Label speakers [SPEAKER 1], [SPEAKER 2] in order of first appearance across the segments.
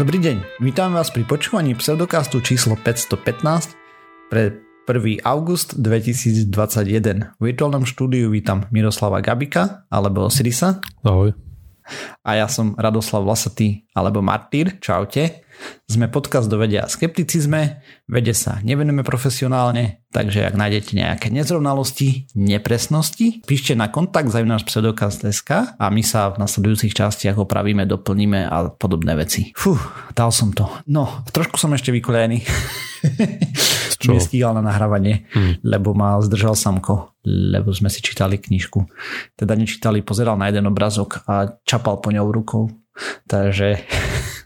[SPEAKER 1] Dobrý deň, vítam vás pri počúvaní pseudokastu číslo 515 pre 1. august 2021. V virtuálnom štúdiu vítam Miroslava Gabika alebo Sirisa.
[SPEAKER 2] Ahoj.
[SPEAKER 1] A ja som Radoslav Vlasatý alebo Martýr. Čaute. Sme podcast do vedia a skepticizme, vede sa nevenujeme profesionálne, takže ak nájdete nejaké nezrovnalosti, nepresnosti, píšte na kontakt náš pseudokast.sk a my sa v nasledujúcich častiach opravíme, doplníme a podobné veci. Fú, dal som to. No, trošku som ešte vykolejený. Čo? Nestíhal na nahrávanie, hmm. lebo ma zdržal samko, lebo sme si čítali knižku. Teda nečítali, pozeral na jeden obrazok a čapal po ňou rukou. Takže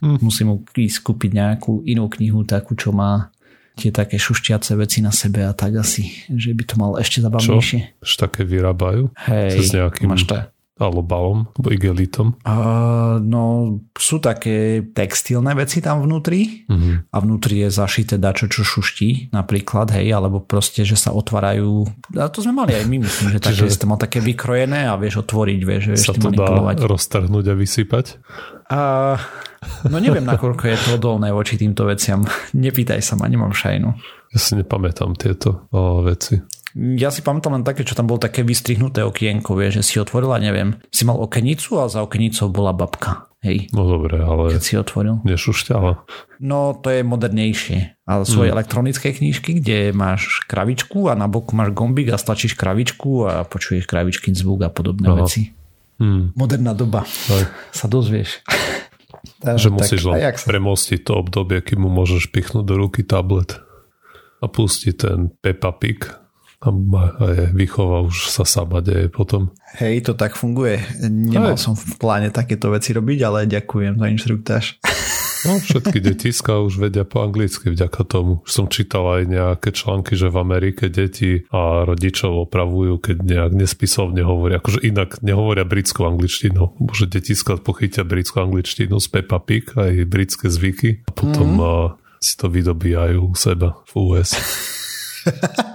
[SPEAKER 1] mm. musím mu ísť kúpiť nejakú inú knihu, takú, čo má tie také šušťace veci na sebe a tak asi, že by to mal ešte zabavnejšie.
[SPEAKER 2] Čo? Už také vyrábajú?
[SPEAKER 1] Hej, s nejakým... máš to,
[SPEAKER 2] alobalom, alebo igelitom?
[SPEAKER 1] Uh, no, sú také textilné veci tam vnútri uh-huh. a vnútri je zašité dačo, čo šuští, napríklad, hej, alebo proste, že sa otvárajú, a to sme mali aj my, myslím, že také, Čiže... mal také vykrojené a vieš otvoriť, vieš, vieš
[SPEAKER 2] sa to manipulovať. dá roztrhnúť a vysypať?
[SPEAKER 1] Uh, no neviem, nakoľko je to odolné voči týmto veciam. Nepýtaj sa ma, nemám šajnu.
[SPEAKER 2] Ja si nepamätám tieto o, veci.
[SPEAKER 1] Ja si pamätám len také, čo tam bolo také vystrihnuté okienko, vie, že si otvorila, neviem, si mal okenicu a za okenicou bola babka. Hej.
[SPEAKER 2] No dobre, ale...
[SPEAKER 1] Keď si otvoril.
[SPEAKER 2] Nešušťala.
[SPEAKER 1] No to je modernejšie. Ale sú mm. elektronické knižky, kde máš kravičku a na boku máš gombík a stlačíš kravičku a počuješ kravičký zvuk a podobné Aha. veci. Mm. Moderná doba. Aj. Sa dozvieš.
[SPEAKER 2] že musíš len sa... premostiť to obdobie, kým mu môžeš pichnúť do ruky tablet a pustiť ten Peppa Pig a výchova už sa sama deje potom.
[SPEAKER 1] Hej, to tak funguje. Nemal Aj. som v pláne takéto veci robiť, ale ďakujem za inštruktáž.
[SPEAKER 2] No, všetky detiska už vedia po anglicky vďaka tomu. Už som čítal aj nejaké články, že v Amerike deti a rodičov opravujú, keď nejak nespisovne hovoria, akože inak nehovoria britskou angličtinou. Bože, detiska pochytia britskú angličtinu z Peppa Pig, aj britské zvyky a potom mm. si to vydobíjajú u seba v US.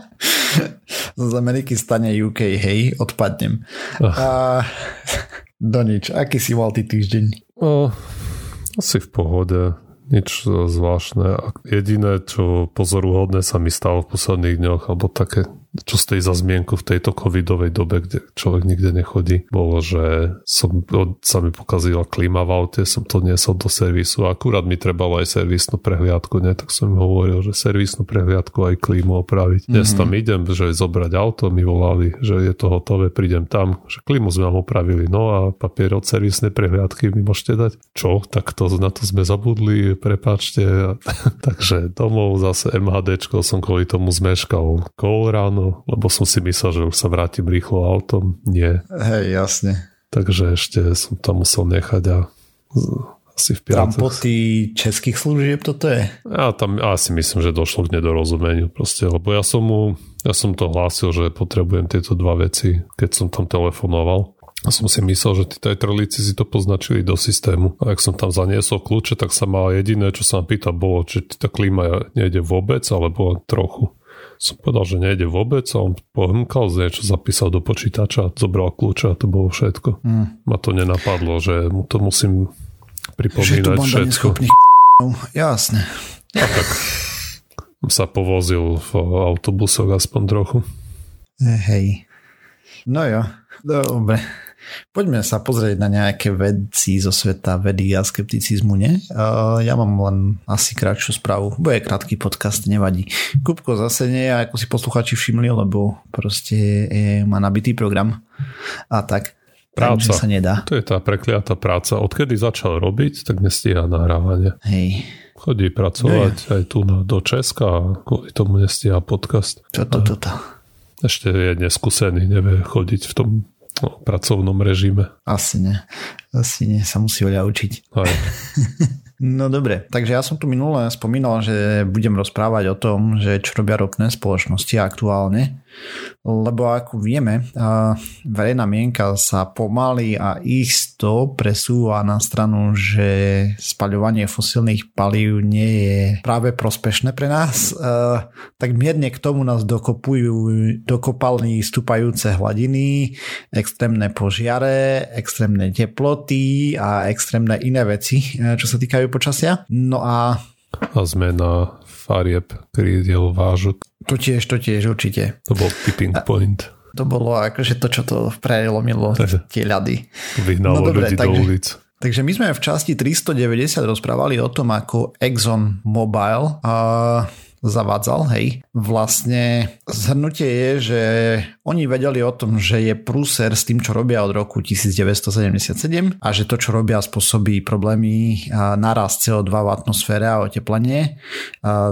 [SPEAKER 1] z Ameriky stane UK, hej, odpadnem. Oh. A, do nič, aký si mal ty týždeň?
[SPEAKER 2] Oh, asi v pohode, nič zvláštne. Jediné, čo pozoruhodné sa mi stalo v posledných dňoch, alebo také čo tej za zmienku v tejto covidovej dobe, kde človek nikde nechodí, bolo, že som, sa mi pokazila klíma v aute, som to niesol do servisu a akurát mi trebalo aj servisnú prehliadku, ne? tak som im hovoril, že servisnú prehliadku aj klímu opraviť. Mm-hmm. Dnes tam idem, že zobrať auto, mi volali, že je to hotové, prídem tam, že klímu sme vám opravili, no a papier od servisnej prehliadky mi môžete dať. Čo? Tak to, na to sme zabudli, prepáčte. Takže domov zase MHDčko som kvôli tomu zmeškal kol ráno ráno, lebo som si myslel, že už sa vrátim rýchlo autom. Nie.
[SPEAKER 1] Hej, jasne.
[SPEAKER 2] Takže ešte som tam musel nechať a asi v piatok.
[SPEAKER 1] Trampoty českých služieb toto je?
[SPEAKER 2] Ja tam asi myslím, že došlo k nedorozumeniu proste, lebo ja som mu, ja som to hlásil, že potrebujem tieto dva veci, keď som tam telefonoval. A som si myslel, že tí trolíci si to poznačili do systému. A ak som tam zaniesol kľúče, tak sa mal jediné, čo sa ma pýta, bolo, či tá klíma nejde vôbec, alebo trochu som povedal, že nejde vôbec a on pohmkal z niečo, zapísal do počítača, zobral kľúče a to bolo všetko. Mm. Ma to nenapadlo, že mu to musím pripomínať že všetko.
[SPEAKER 1] Jasne.
[SPEAKER 2] A tak sa povozil v autobusoch aspoň trochu.
[SPEAKER 1] Hej. No jo, dobre. Poďme sa pozrieť na nejaké vedci zo sveta vedy a skepticizmu, nie? Ja mám len asi krátšiu správu. Bude krátky podcast, nevadí. Kupko zase nie, ako si posluchači všimli, lebo proste je, má nabitý program a tak.
[SPEAKER 2] Práca.
[SPEAKER 1] sa nedá.
[SPEAKER 2] To je tá prekliatá práca. Odkedy začal robiť, tak nestíha nahrávanie.
[SPEAKER 1] Hej.
[SPEAKER 2] Chodí pracovať no aj tu na, do Česka a kvôli tomu nestíha podcast.
[SPEAKER 1] Čo to, toto?
[SPEAKER 2] Ešte je neskúsený, nevie chodiť v tom o pracovnom režime.
[SPEAKER 1] Asi ne. Asi ne, sa musí veľa učiť. Aj. no dobre, takže ja som tu minule spomínal, že budem rozprávať o tom, že čo robia ropné spoločnosti aktuálne. Lebo ako vieme, verejná mienka sa pomaly a isto presúva na stranu, že spaľovanie fosílnych palív nie je práve prospešné pre nás, tak mierne k tomu nás dokopujú, dokopali stúpajúce hladiny, extrémne požiare, extrémne teploty a extrémne iné veci, čo sa týkajú počasia. No a
[SPEAKER 2] a zmena farieb krídiel vážok.
[SPEAKER 1] To tiež, to tiež určite.
[SPEAKER 2] To bol tipping point.
[SPEAKER 1] To bolo akože to, čo to prelomilo tie ľady.
[SPEAKER 2] Vyhnalo no, dobre, ľudí takže, do ulic.
[SPEAKER 1] Takže my sme v časti 390 rozprávali o tom, ako Exxon Mobile uh, zavádzal, hej. Vlastne zhrnutie je, že oni vedeli o tom, že je prúser s tým, čo robia od roku 1977 a že to, čo robia, spôsobí problémy naraz CO2 v atmosfére a oteplenie.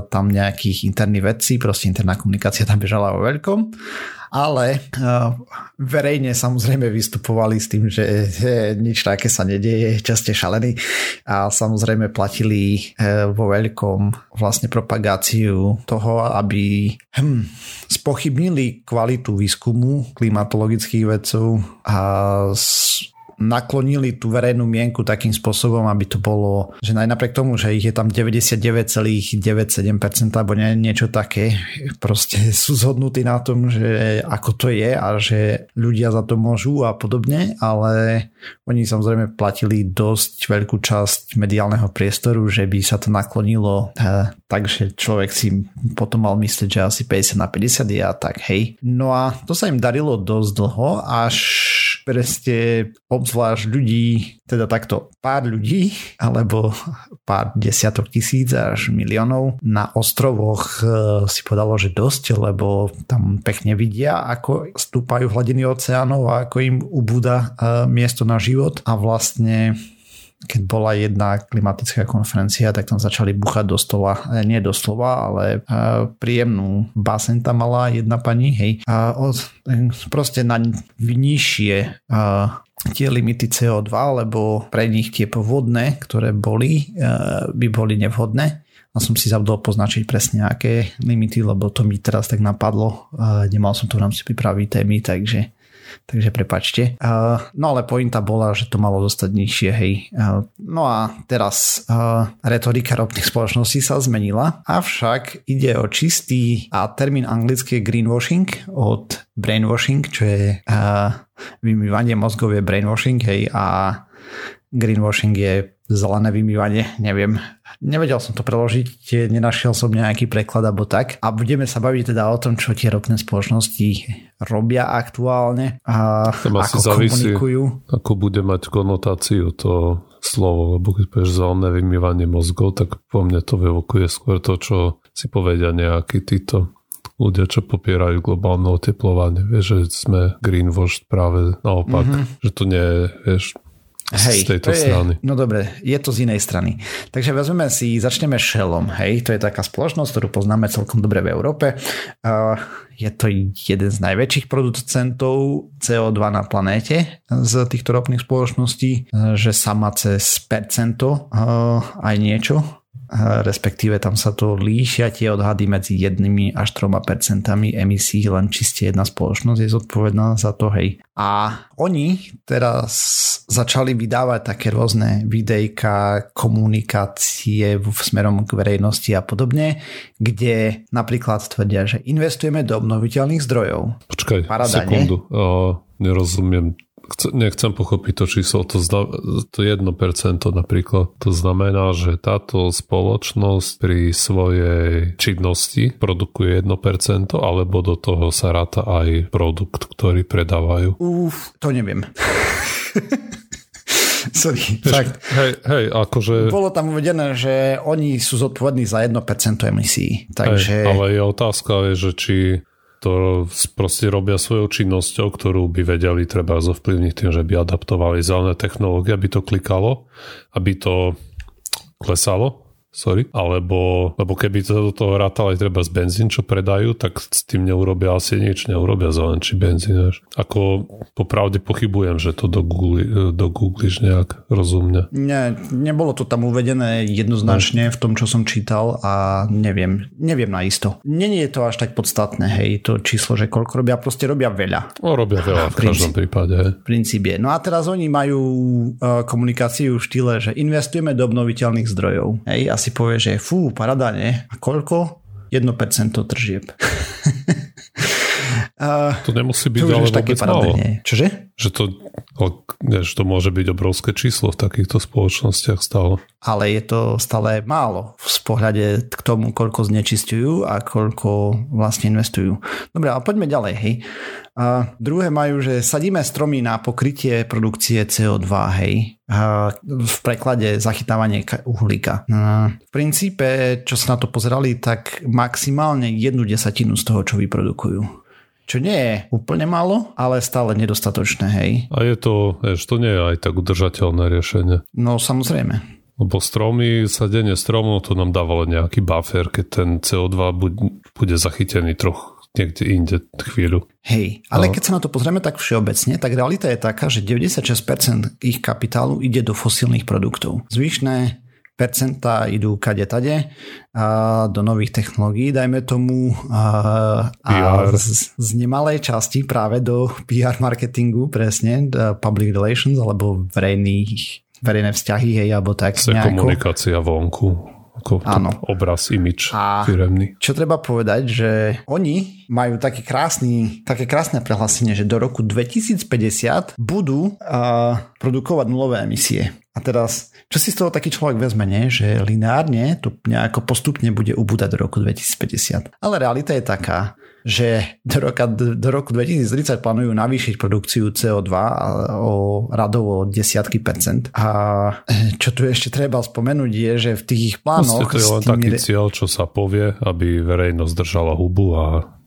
[SPEAKER 1] Tam nejakých interných vecí, proste interná komunikácia tam bežala vo veľkom ale uh, verejne samozrejme vystupovali s tým, že nič také sa nedieje, časte šalený. A samozrejme platili uh, vo veľkom vlastne propagáciu toho, aby hm, spochybnili kvalitu výskumu klimatologických vedcov a naklonili tú verejnú mienku takým spôsobom, aby to bolo, že aj tomu, že ich je tam 99,97% alebo nie, niečo také, proste sú zhodnutí na tom, že ako to je a že ľudia za to môžu a podobne, ale oni samozrejme platili dosť veľkú časť mediálneho priestoru, že by sa to naklonilo eh, takže človek si potom mal myslieť, že asi 50 na 50 je a tak, hej. No a to sa im darilo dosť dlho, až ste obzvlášť ľudí, teda takto pár ľudí, alebo pár desiatok tisíc až miliónov na ostrovoch e, si podalo, že dosť, lebo tam pekne vidia, ako stúpajú hladiny oceánov a ako im ubúda e, miesto na život. A vlastne keď bola jedna klimatická konferencia, tak tam začali buchať do stola, e, nie do slova, ale príjemnú basen tam mala jedna pani, hej, a od, proste na nižšie tie limity CO2, lebo pre nich tie povodné, ktoré boli, by boli nevhodné. A som si zabudol poznačiť presne aké limity, lebo to mi teraz tak napadlo. Nemal som to v rámci prípravy témy, takže takže prepačte. No ale pointa bola, že to malo zostať nižšie, hej. No a teraz retorika ropných spoločností sa zmenila, avšak ide o čistý a termín anglický greenwashing od brainwashing, čo je vymývanie mozgov je brainwashing, hej, a greenwashing je zelené vymývanie, neviem. Nevedel som to preložiť, nenašiel som nejaký preklad alebo tak. A budeme sa baviť teda o tom, čo tie ropné spoločnosti robia aktuálne a Tam ako závisí, komunikujú.
[SPEAKER 2] Ako bude mať konotáciu to slovo, lebo keď povieš zelené vymývanie mozgov, tak po mne to vyvokuje skôr to, čo si povedia nejakí títo ľudia, čo popierajú globálne oteplovanie. Vieš, že sme greenwashed práve naopak, mm-hmm. že to nie je, vieš, Hej, z tejto
[SPEAKER 1] je,
[SPEAKER 2] strany.
[SPEAKER 1] No dobre, je to z inej strany. Takže vezmeme si, začneme Shellom. Hej, to je taká spoločnosť, ktorú poznáme celkom dobre v Európe. Uh, je to jeden z najväčších producentov CO2 na planéte z týchto ropných spoločností, že sama cez percento uh, aj niečo respektíve tam sa to líšia tie odhady medzi jednými až troma percentami emisí, len čiste jedna spoločnosť je zodpovedná za to, hej. A oni teraz začali vydávať také rôzne videjka, komunikácie v smerom k verejnosti a podobne, kde napríklad tvrdia, že investujeme do obnoviteľných zdrojov.
[SPEAKER 2] Počkaj, Parada, sekundu. Uh, nerozumiem nechcem pochopiť to číslo, to, zna, to 1% napríklad. To znamená, že táto spoločnosť pri svojej činnosti produkuje 1%, alebo do toho sa ráta aj produkt, ktorý predávajú?
[SPEAKER 1] Uf, to neviem. Sorry,
[SPEAKER 2] Víš, fakt. Hej, hej, akože...
[SPEAKER 1] Bolo tam uvedené, že oni sú zodpovední za 1% emisí, takže...
[SPEAKER 2] Hej, ale je otázka, že či to proste robia svojou činnosťou, ktorú by vedeli treba zovplyvniť tým, že by adaptovali zelené technológie, aby to klikalo, aby to klesalo sorry, alebo lebo keby to do toho rátal aj treba z benzín, čo predajú, tak s tým neurobia asi nič, neurobia za len či benzín. Až. Ako popravde pochybujem, že to do Google, do Googliš nejak rozumne.
[SPEAKER 1] Nie, nebolo to tam uvedené jednoznačne v tom, čo som čítal a neviem, neviem na isto. Není je to až tak podstatné, hej, to číslo, že koľko robia, proste robia veľa.
[SPEAKER 2] No, robia veľa v každom prípade. Hej.
[SPEAKER 1] Princíp je. No a teraz oni majú uh, komunikáciu v štýle, že investujeme do obnoviteľných zdrojov. Hej, asi povie, že fú, parada, nie? A koľko? 1% tržieb.
[SPEAKER 2] Uh, to nemusí byť to ale vôbec málo.
[SPEAKER 1] Čože?
[SPEAKER 2] Že to, že to môže byť obrovské číslo v takýchto spoločnostiach stále.
[SPEAKER 1] Ale je to stále málo v pohľade k tomu, koľko znečistujú a koľko vlastne investujú. Dobre, a poďme ďalej. Hej. A druhé majú, že sadíme stromy na pokrytie produkcie CO2, hej, a v preklade zachytávanie uhlíka. A v princípe, čo sa na to pozerali, tak maximálne jednu desatinu z toho, čo vyprodukujú. Čo nie je úplne málo, ale stále nedostatočné, hej.
[SPEAKER 2] A je to, vieš, to nie je aj tak udržateľné riešenie.
[SPEAKER 1] No samozrejme.
[SPEAKER 2] Lebo stromy, sadenie stromov, to nám dávalo nejaký buffer, keď ten CO2 bude zachytený trochu niekde inde chvíľu.
[SPEAKER 1] Hej, ale no. keď sa na to pozrieme tak všeobecne, tak realita je taká, že 96% ich kapitálu ide do fosílnych produktov. Zvyšné percentá idú kade tade a do nových technológií, dajme tomu a, a z, z nemalej časti práve do PR marketingu, presne, public relations alebo verejných, verejné vzťahy, hej, alebo tak
[SPEAKER 2] nejako. komunikácia vonku ako Áno. obraz, imič a firemný.
[SPEAKER 1] Čo treba povedať, že oni majú taký krásny, také krásne prehlásenie, že do roku 2050 budú uh, produkovať nulové emisie. A teraz, čo si z toho taký človek vezme, nie? že lineárne to nejako postupne bude ubúdať do roku 2050. Ale realita je taká, že do, roka, do roku 2030 plánujú navýšiť produkciu CO2 o radovo desiatky percent. A čo tu ešte treba spomenúť je, že v tých ich plánoch...
[SPEAKER 2] to je len tými... taký cieľ, čo sa povie, aby verejnosť držala hubu a,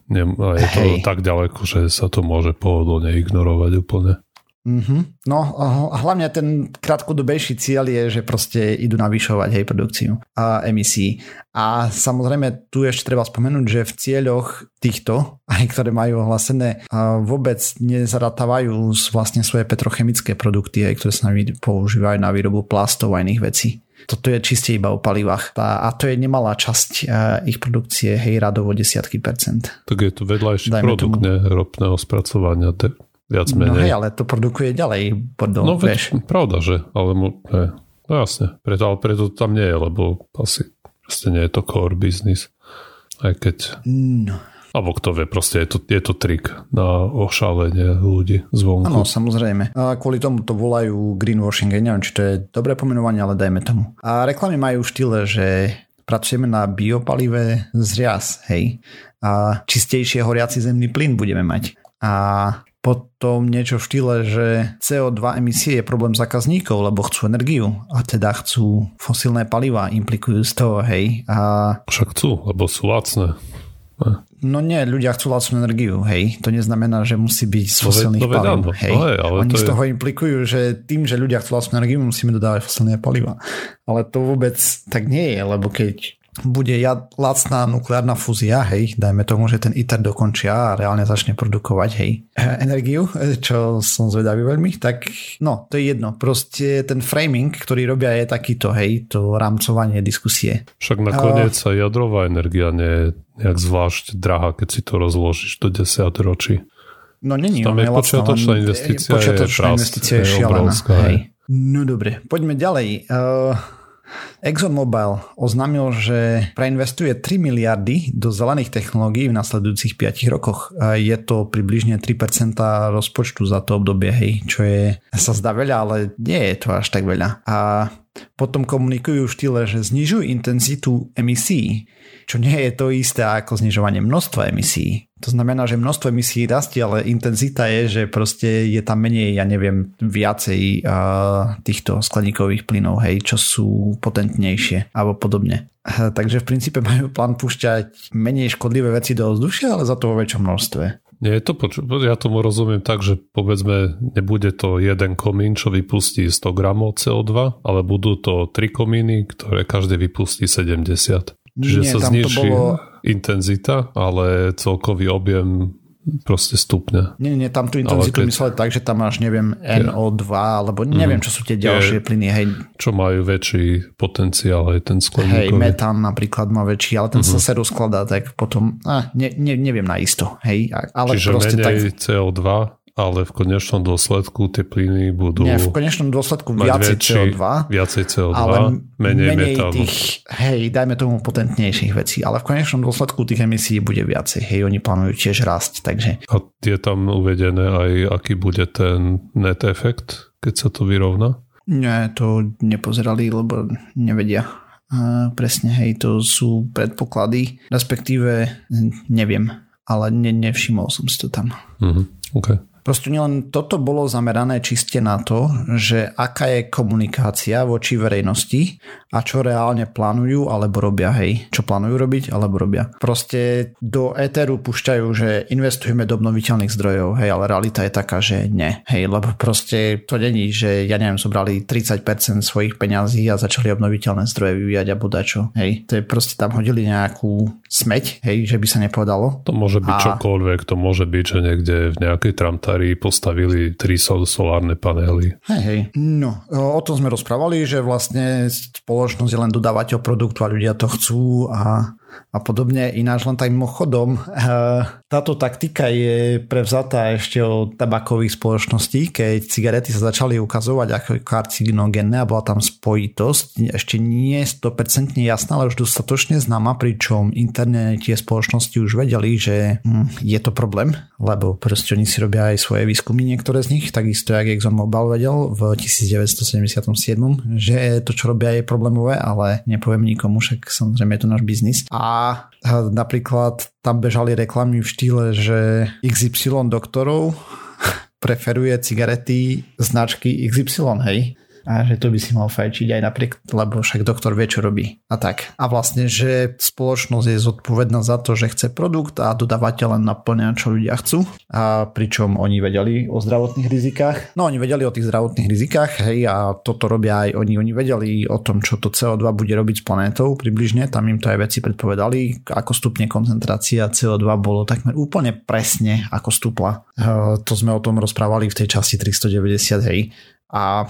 [SPEAKER 2] ne, a je to Hej. tak ďaleko, že sa to môže pohodlne ignorovať úplne.
[SPEAKER 1] Mm-hmm. No a hlavne ten krátkodobejší cieľ je, že proste idú navýšovať hej produkciu a emisí. A samozrejme tu ešte treba spomenúť, že v cieľoch týchto, aj ktoré majú ohlasené, vôbec nezaratávajú vlastne svoje petrochemické produkty, aj ktoré sa používajú na výrobu plastov a iných vecí. Toto je čiste iba o palivách. A, a to je nemalá časť ich produkcie, hej, radovo desiatky percent.
[SPEAKER 2] Tak je to vedľajší produkt ne, ropného spracovania. Te, viac no menej.
[SPEAKER 1] No hej, ale to produkuje ďalej bordel,
[SPEAKER 2] no, vieš. pravda, že, ale mu, ne, no jasne, preto, ale preto tam nie je, lebo asi proste nie je to core business. Aj keď... No. Alebo kto vie, proste je to, je to trik na ošálenie ľudí zvonku.
[SPEAKER 1] Áno, samozrejme. A kvôli tomu to volajú greenwashing, neviem, či to je dobré pomenovanie, ale dajme tomu. A reklamy majú štýle, že pracujeme na biopalive z rias, hej. A čistejšie horiaci zemný plyn budeme mať. A potom niečo v štýle, že CO2 emisie je problém zákazníkov, lebo chcú energiu a teda chcú fosílne paliva, implikujú z toho, hej. A...
[SPEAKER 2] Však chcú, lebo sú lacné.
[SPEAKER 1] No nie, ľudia chcú lacnú energiu, hej. To neznamená, že musí byť z fosílnych no, palív, hej. No, hej ale Oni z toho je... implikujú, že tým, že ľudia chcú lacnú energiu, musíme dodávať fosílne paliva. Ale to vôbec tak nie je, lebo keď bude lacná nukleárna fúzia, hej, dajme tomu, že ten ITER dokončia a reálne začne produkovať, hej, energiu, čo som zvedavý veľmi, tak no, to je jedno. Proste ten framing, ktorý robia je takýto, hej, to rámcovanie diskusie.
[SPEAKER 2] Však nakoniec sa jadrová energia nie je nejak zvlášť drahá, keď si to rozložíš do 10 ročí.
[SPEAKER 1] No není,
[SPEAKER 2] Tam je počiatočná investícia, počiatočná je, investícia je, šialená. Hej.
[SPEAKER 1] No dobre, poďme ďalej. Uh, ExxonMobil oznámil, že preinvestuje 3 miliardy do zelených technológií v nasledujúcich 5 rokoch. Je to približne 3% rozpočtu za to obdobie, hej, čo je, sa zdá veľa, ale nie je to až tak veľa. A potom komunikujú v štýle, že znižujú intenzitu emisí, čo nie je to isté ako znižovanie množstva emisí. To znamená, že množstvo emisí rastie, ale intenzita je, že proste je tam menej, ja neviem, viacej uh, týchto skleníkových plynov, hej, čo sú potentnejšie alebo podobne. Takže v princípe majú plán púšťať menej škodlivé veci do vzdušia, ale za to vo väčšom množstve.
[SPEAKER 2] Nie to, poču- ja tomu rozumiem tak, že povedzme, nebude to jeden komín, čo vypustí 100 gramov CO2, ale budú to tri komíny, ktoré každý vypustí 70. Čiže
[SPEAKER 1] Nie,
[SPEAKER 2] sa zniží
[SPEAKER 1] bolo-
[SPEAKER 2] intenzita, ale celkový objem proste stupňa.
[SPEAKER 1] Nie, nie, tam tú intenzitu
[SPEAKER 2] keď-
[SPEAKER 1] mysleli tak, že tam máš, neviem, NO2, alebo neviem, čo sú tie ďalšie plyny, hej,
[SPEAKER 2] Čo majú väčší potenciál aj ten
[SPEAKER 1] hej,
[SPEAKER 2] skleníkový.
[SPEAKER 1] metán napríklad má väčší, ale ten sa sa rozkladá, tak potom, a, ne, ne, neviem na isto, hej, ale
[SPEAKER 2] Čiže
[SPEAKER 1] proste tak,
[SPEAKER 2] menej CO2, ale v konečnom dôsledku tie plyny budú
[SPEAKER 1] nie, v konečnom dôsledku viacej
[SPEAKER 2] väčší,
[SPEAKER 1] CO2,
[SPEAKER 2] viacej CO2
[SPEAKER 1] ale
[SPEAKER 2] menej,
[SPEAKER 1] menej
[SPEAKER 2] metánu.
[SPEAKER 1] tých, hej, dajme tomu potentnejších vecí, ale v konečnom dôsledku tých emisí bude viacej, hej, oni plánujú tiež rásť, takže
[SPEAKER 2] A je tam uvedené aj, aký bude ten net efekt, keď sa to vyrovná?
[SPEAKER 1] Nie, to nepozerali, lebo nevedia. A presne, hej, to sú predpoklady, respektíve neviem, ale ne, nevšimol som si to tam.
[SPEAKER 2] Mhm, okay.
[SPEAKER 1] Proste nielen toto bolo zamerané čiste na to, že aká je komunikácia voči verejnosti a čo reálne plánujú alebo robia, hej. Čo plánujú robiť alebo robia. Proste do éteru púšťajú, že investujeme do obnoviteľných zdrojov, hej, ale realita je taká, že ne, hej, lebo proste to není, že ja neviem, zobrali 30% svojich peňazí a začali obnoviteľné zdroje vyvíjať a budačo, hej. To je proste tam hodili nejakú smeť, hej, že by sa nepovedalo.
[SPEAKER 2] To môže byť
[SPEAKER 1] A-
[SPEAKER 2] čokoľvek, to môže byť, že niekde v nejakej tramtári postavili tri sol- solárne panely.
[SPEAKER 1] Hej, hej. No, o tom sme rozprávali, že vlastne spoločnosť je len dodávateľ produktu a ľudia to chcú a, a podobne. Ináč len tak mimochodom, eh, táto taktika je prevzatá ešte od tabakových spoločností, keď cigarety sa začali ukazovať ako karcinogénne a bola tam spojitosť, ešte nie 100% jasná, ale už dostatočne známa, pričom interne tie spoločnosti už vedeli, že hm, je to problém, lebo proste oni si robia aj svoje výskumy, niektoré z nich, takisto jak ExxonMobil vedel v 1977, že to, čo robia, je problémové, ale nepoviem nikomu, však samozrejme je to náš biznis. A napríklad tam bežali reklamy v štýle, že XY doktorov preferuje cigarety značky XY, hej? A že to by si mal fajčiť aj napriek, lebo však doktor vie, čo robí. A tak. A vlastne, že spoločnosť je zodpovedná za to, že chce produkt a dodávateľ len naplňa, čo ľudia chcú. A pričom oni vedeli o zdravotných rizikách. No oni vedeli o tých zdravotných rizikách, hej, a toto robia aj oni. Oni vedeli o tom, čo to CO2 bude robiť s planétou približne. Tam im to aj veci predpovedali, ako stupne koncentrácia CO2 bolo takmer úplne presne, ako stúpla. Uh, to sme o tom rozprávali v tej časti 390, hej. A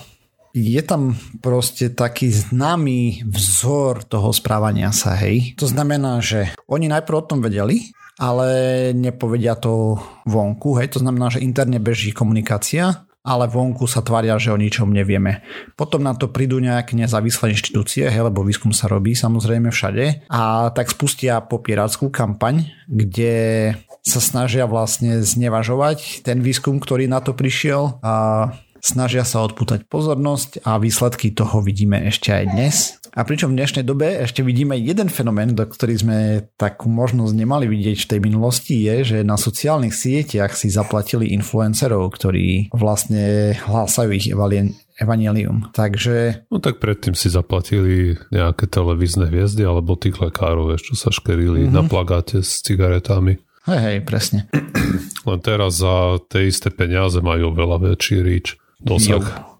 [SPEAKER 1] je tam proste taký známy vzor toho správania sa, hej. To znamená, že oni najprv o tom vedeli, ale nepovedia to vonku, hej. To znamená, že interne beží komunikácia, ale vonku sa tvária, že o ničom nevieme. Potom na to prídu nejaké nezávislé inštitúcie, hej, lebo výskum sa robí samozrejme všade a tak spustia popieráckú kampaň, kde sa snažia vlastne znevažovať ten výskum, ktorý na to prišiel a snažia sa odpútať pozornosť a výsledky toho vidíme ešte aj dnes. A pričom v dnešnej dobe ešte vidíme jeden fenomén, do ktorý sme takú možnosť nemali vidieť v tej minulosti, je, že na sociálnych sieťach si zaplatili influencerov, ktorí vlastne hlásajú ich evalien- evanelium. Takže
[SPEAKER 2] No tak predtým si zaplatili nejaké televízne hviezdy alebo tých lekárov, čo sa škerili mm-hmm. na plagáte s cigaretami.
[SPEAKER 1] hej, hej, presne.
[SPEAKER 2] Len teraz za tie isté peniaze majú veľa väčší reach, dosah.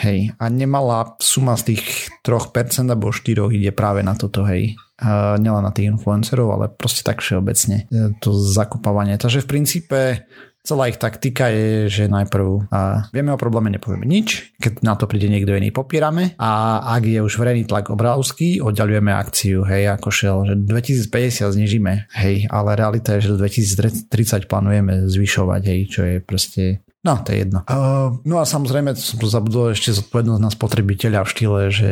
[SPEAKER 1] Hej, a nemalá suma z tých 3% alebo 4 ide práve na toto, hej. A nielen na tých influencerov, ale proste tak všeobecne e, to zakopávanie. Takže v princípe celá ich taktika je, že najprv a vieme o probléme, nepovieme nič, keď na to príde niekto iný, popierame a ak je už verejný tlak obrovský, oddialujeme akciu, hej, ako šel, že 2050 znižíme, hej, ale realita je, že do 2030 plánujeme zvyšovať, hej, čo je proste No, to je jedno. Uh, no a samozrejme, som to zabudol ešte zodpovednosť na spotrebiteľa v štýle, že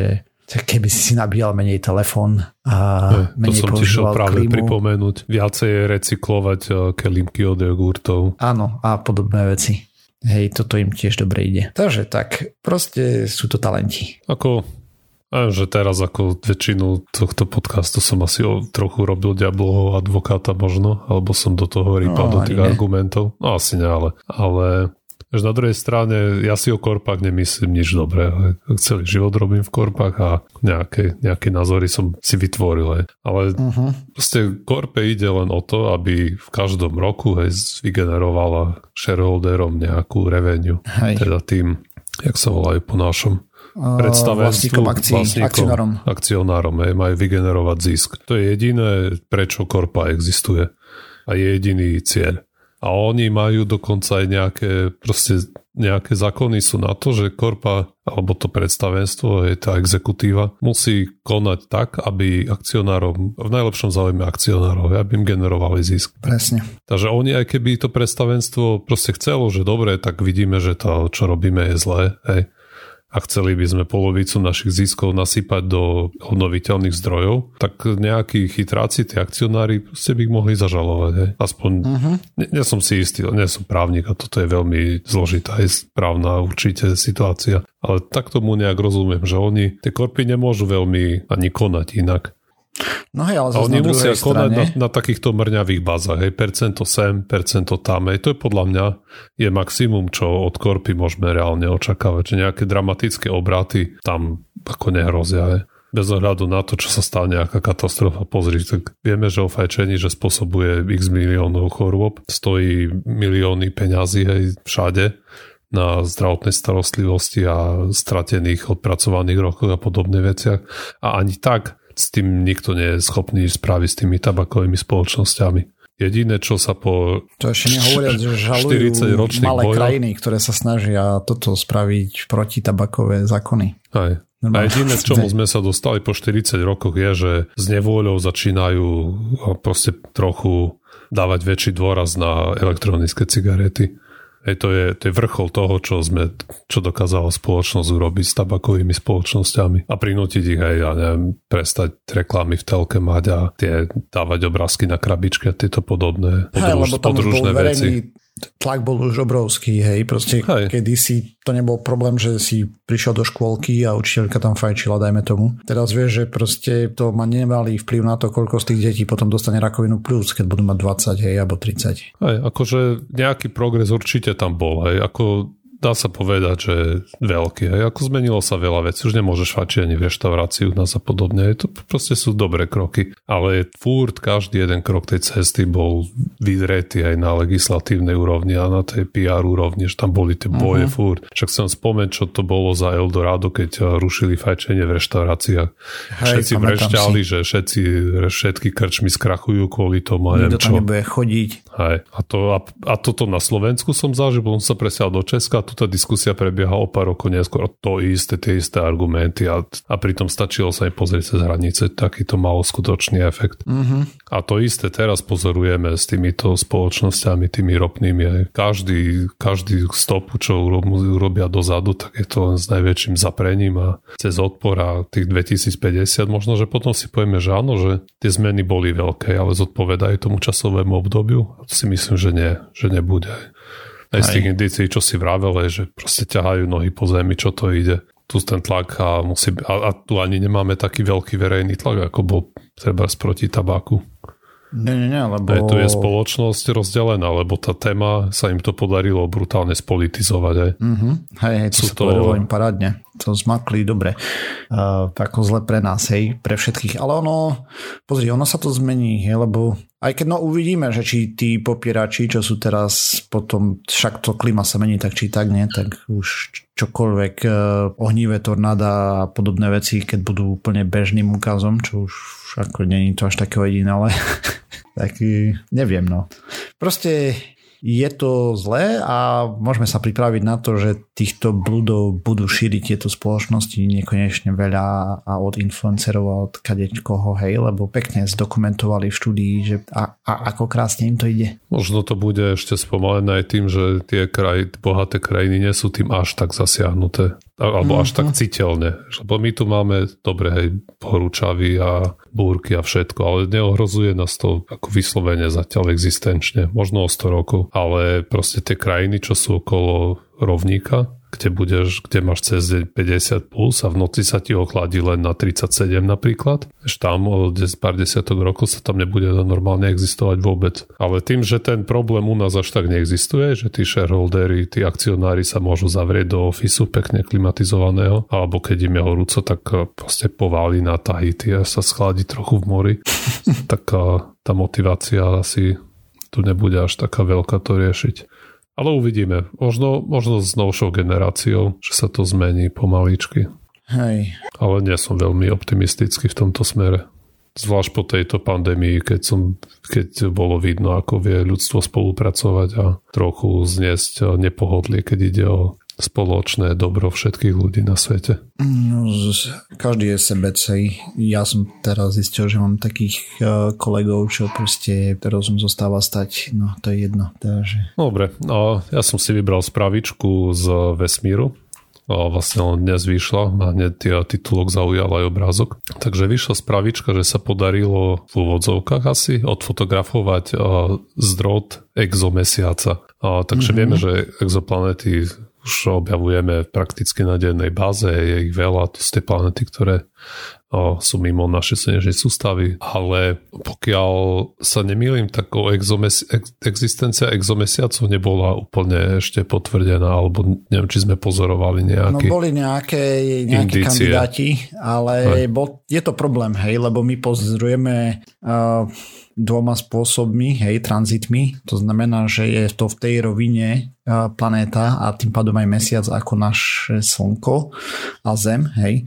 [SPEAKER 1] keby si si nabíjal menej telefón a
[SPEAKER 2] to
[SPEAKER 1] menej
[SPEAKER 2] som ti šiel práve
[SPEAKER 1] klímu.
[SPEAKER 2] pripomenúť. Viacej je recyklovať eh, kelímky od jogurtov.
[SPEAKER 1] Áno, a podobné veci. Hej, toto im tiež dobre ide. Takže tak, proste sú to talenti.
[SPEAKER 2] Ako, a že teraz ako väčšinu tohto podcastu som asi o, trochu robil diablovho advokáta možno, alebo som do toho rýpal
[SPEAKER 1] No,
[SPEAKER 2] do tých
[SPEAKER 1] ne.
[SPEAKER 2] argumentov. No asi ne, ale, ale Až na druhej strane, ja si o korpách nemyslím nič dobré. Celý život robím v korpách a nejaké, nejaké názory som si vytvoril. Ale uh-huh. proste korpe ide len o to, aby v každom roku hej, vygenerovala shareholderom nejakú revenue. Hej. Teda tým, jak sa volajú po našom
[SPEAKER 1] predstavenstvu, akcií, vlastníkom, akcionárom.
[SPEAKER 2] akcionárom hej, majú vygenerovať zisk. To je jediné, prečo korpa existuje. A je jediný cieľ. A oni majú dokonca aj nejaké, proste nejaké zákony sú na to, že korpa alebo to predstavenstvo, je tá exekutíva, musí konať tak, aby akcionárom, v najlepšom záujme akcionárov, aby im generovali zisk.
[SPEAKER 1] Presne.
[SPEAKER 2] Takže oni, aj keby to predstavenstvo proste chcelo, že dobre, tak vidíme, že to, čo robíme, je zlé, hej a chceli by sme polovicu našich ziskov nasypať do obnoviteľných zdrojov, tak nejakí chytráci, tí akcionári ste by ich mohli zažalovať. Hej. Aspoň, uh-huh. nie, nie som si istý, nie som právnik a toto je veľmi zložitá, je správna určite situácia. Ale tak tomu nejak rozumiem, že oni, tie korpy nemôžu veľmi ani konať inak.
[SPEAKER 1] No hej, ale
[SPEAKER 2] a oni musia konať na, na takýchto mrňavých bazách. Hej, percento sem, percento tam. Hej, to je podľa mňa je maximum, čo od korpy môžeme reálne očakávať. Že nejaké dramatické obraty tam ako nehrozia. Hej. Bez ohľadu na to, čo sa stane, nejaká katastrofa. Pozri, tak vieme, že o fajčení, že spôsobuje x miliónov chorôb, stojí milióny peňazí hej, všade na zdravotnej starostlivosti a stratených odpracovaných rokoch a podobných veciach. A ani tak s tým nikto nie je schopný spraviť s tými tabakovými spoločnosťami. Jediné, čo sa po
[SPEAKER 1] to ešte nehovoriac, že žalujú malé bojoch, krajiny, ktoré sa snažia toto spraviť proti tabakové zákony.
[SPEAKER 2] Aj. A jediné, k čomu sme sa dostali po 40 rokoch je, že s nevôľou začínajú proste trochu dávať väčší dôraz na elektronické cigarety. Hej, to, je, to je vrchol toho, čo, sme, čo dokázala spoločnosť urobiť s tabakovými spoločnosťami a prinútiť ich aj, ja neviem, prestať reklamy v telke mať a tie dávať obrázky na krabičke a tieto podobné podruž,
[SPEAKER 1] hey, podružné veci tlak bol už obrovský, hej, proste hej. kedysi to nebol problém, že si prišiel do škôlky a učiteľka tam fajčila, dajme tomu. Teraz vieš, že proste to ma nemali vplyv na to, koľko z tých detí potom dostane rakovinu plus, keď budú mať 20, hej, alebo 30.
[SPEAKER 2] Hej, akože nejaký progres určite tam bol, hej, ako dá sa povedať, že veľký. Hej. Ako zmenilo sa veľa vecí, už nemôžeš fačiť ani v reštaurácii u nás a podobne. To proste sú dobré kroky. Ale furt každý jeden krok tej cesty bol vydretý aj na legislatívnej úrovni a na tej PR úrovni, že tam boli tie boje uh-huh. furt. Však som spomenul, čo to bolo za Eldorado, keď eh, rušili fajčenie v reštauráciách. Hej, všetci vrešťali, že všetci, všetky krčmy skrachujú kvôli tomu.
[SPEAKER 1] Nikto tam nebude chodiť.
[SPEAKER 2] Hej. A, to, a, a toto na Slovensku som zažil, som sa presial do Česka, tá diskusia prebieha o pár rokov neskôr. To isté, tie isté argumenty a, a pritom stačilo sa aj pozrieť cez hranice. Takýto malo skutočný efekt. Mm-hmm. A to isté teraz pozorujeme s týmito spoločnosťami, tými ropnými. Každý, každý stopu, čo urobia dozadu, tak je to len s najväčším zaprením a cez odpor a tých 2050 možno, že potom si povieme, že áno, že tie zmeny boli veľké, ale zodpovedajú tomu časovému obdobiu? To si myslím, že nie, že nebude. Aj z tých indícií, čo si vravel, že proste ťahajú nohy po zemi, čo to ide. Tu ten tlak a, musí, a, a tu ani nemáme taký veľký verejný tlak, ako bol treba proti tabáku.
[SPEAKER 1] Nie, nie, nie, lebo...
[SPEAKER 2] Aj tu je spoločnosť rozdelená, lebo tá téma sa im to podarilo brutálne spolitizovať. Aj.
[SPEAKER 1] Mm-hmm. Hej, hej, to Sú sa to... podarilo im parádne. To zmakli dobre. Uh, ako zle pre nás, hej, pre všetkých. Ale ono, pozri, ono sa to zmení, hej, lebo aj keď no uvidíme, že či tí popierači, čo sú teraz potom, však to klima sa mení tak či tak, nie, tak už čokoľvek uh, ohnivé tornáda a podobné veci, keď budú úplne bežným úkazom, čo už ako není to až také ale tak neviem, no. Proste je to zlé a môžeme sa pripraviť na to, že týchto bludov budú šíriť tieto spoločnosti nekonečne veľa a od influencerov a od kadečkoho, hej, lebo pekne zdokumentovali v štúdii, že a, a ako krásne im to ide.
[SPEAKER 2] Možno to bude ešte spomalené aj tým, že tie kraj, bohaté krajiny nie sú tým až tak zasiahnuté alebo až tak mhm. citeľne. Lebo my tu máme, dobre, hej, horúčavy a búrky a všetko, ale neohrozuje nás to ako vyslovene zatiaľ existenčne, možno o 100 rokov, ale proste tie krajiny, čo sú okolo rovníka, kde, budeš, kde máš cez deň 50 plus a v noci sa ti ochladí len na 37 napríklad. Ež tam o pár desiatok rokov sa tam nebude normálne existovať vôbec. Ale tým, že ten problém u nás až tak neexistuje, že tí shareholdery, tí akcionári sa môžu zavrieť do ofisu pekne klimatizovaného, alebo keď im je horúco, tak eh, proste pováli na Tahiti a sa schladí trochu v mori, tak eh, tá motivácia asi tu nebude až taká veľká to riešiť. Ale uvidíme. Možno, možno s novšou generáciou, že sa to zmení pomaličky.
[SPEAKER 1] Hej.
[SPEAKER 2] Ale nie som veľmi optimistický v tomto smere. Zvlášť po tejto pandémii, keď, som, keď bolo vidno, ako vie ľudstvo spolupracovať a trochu zniesť nepohodlie, keď ide o spoločné dobro všetkých ľudí na svete?
[SPEAKER 1] No, každý je sebecej. Ja som teraz zistil, že mám takých e, kolegov, čo proste rozum zostáva stať. No, to je jedno. Takže...
[SPEAKER 2] Dobre, no, ja som si vybral spravičku z vesmíru. A vlastne len dnes vyšla a hneď titulok zaujal aj obrázok. Takže vyšla spravička, že sa podarilo v úvodzovkách asi odfotografovať zdrot exomesiaca. A, takže mm-hmm. vieme, že exoplanety už objavujeme prakticky na dennej báze, je ich veľa, to sú tie planety, ktoré sú mimo našej slnečnej sústavy, ale pokiaľ sa nemýlim, tak o exomesi- ex- existencia exomesiacov nebola úplne ešte potvrdená, alebo neviem, či sme pozorovali nejaké
[SPEAKER 1] No boli nejaké, nejaké kandidáti, ale bol, je to problém, hej, lebo my pozorujeme uh, dvoma spôsobmi, hej, tranzitmi. To znamená, že je to v tej rovine planéta a tým pádom aj mesiac ako naše slnko a zem, hej.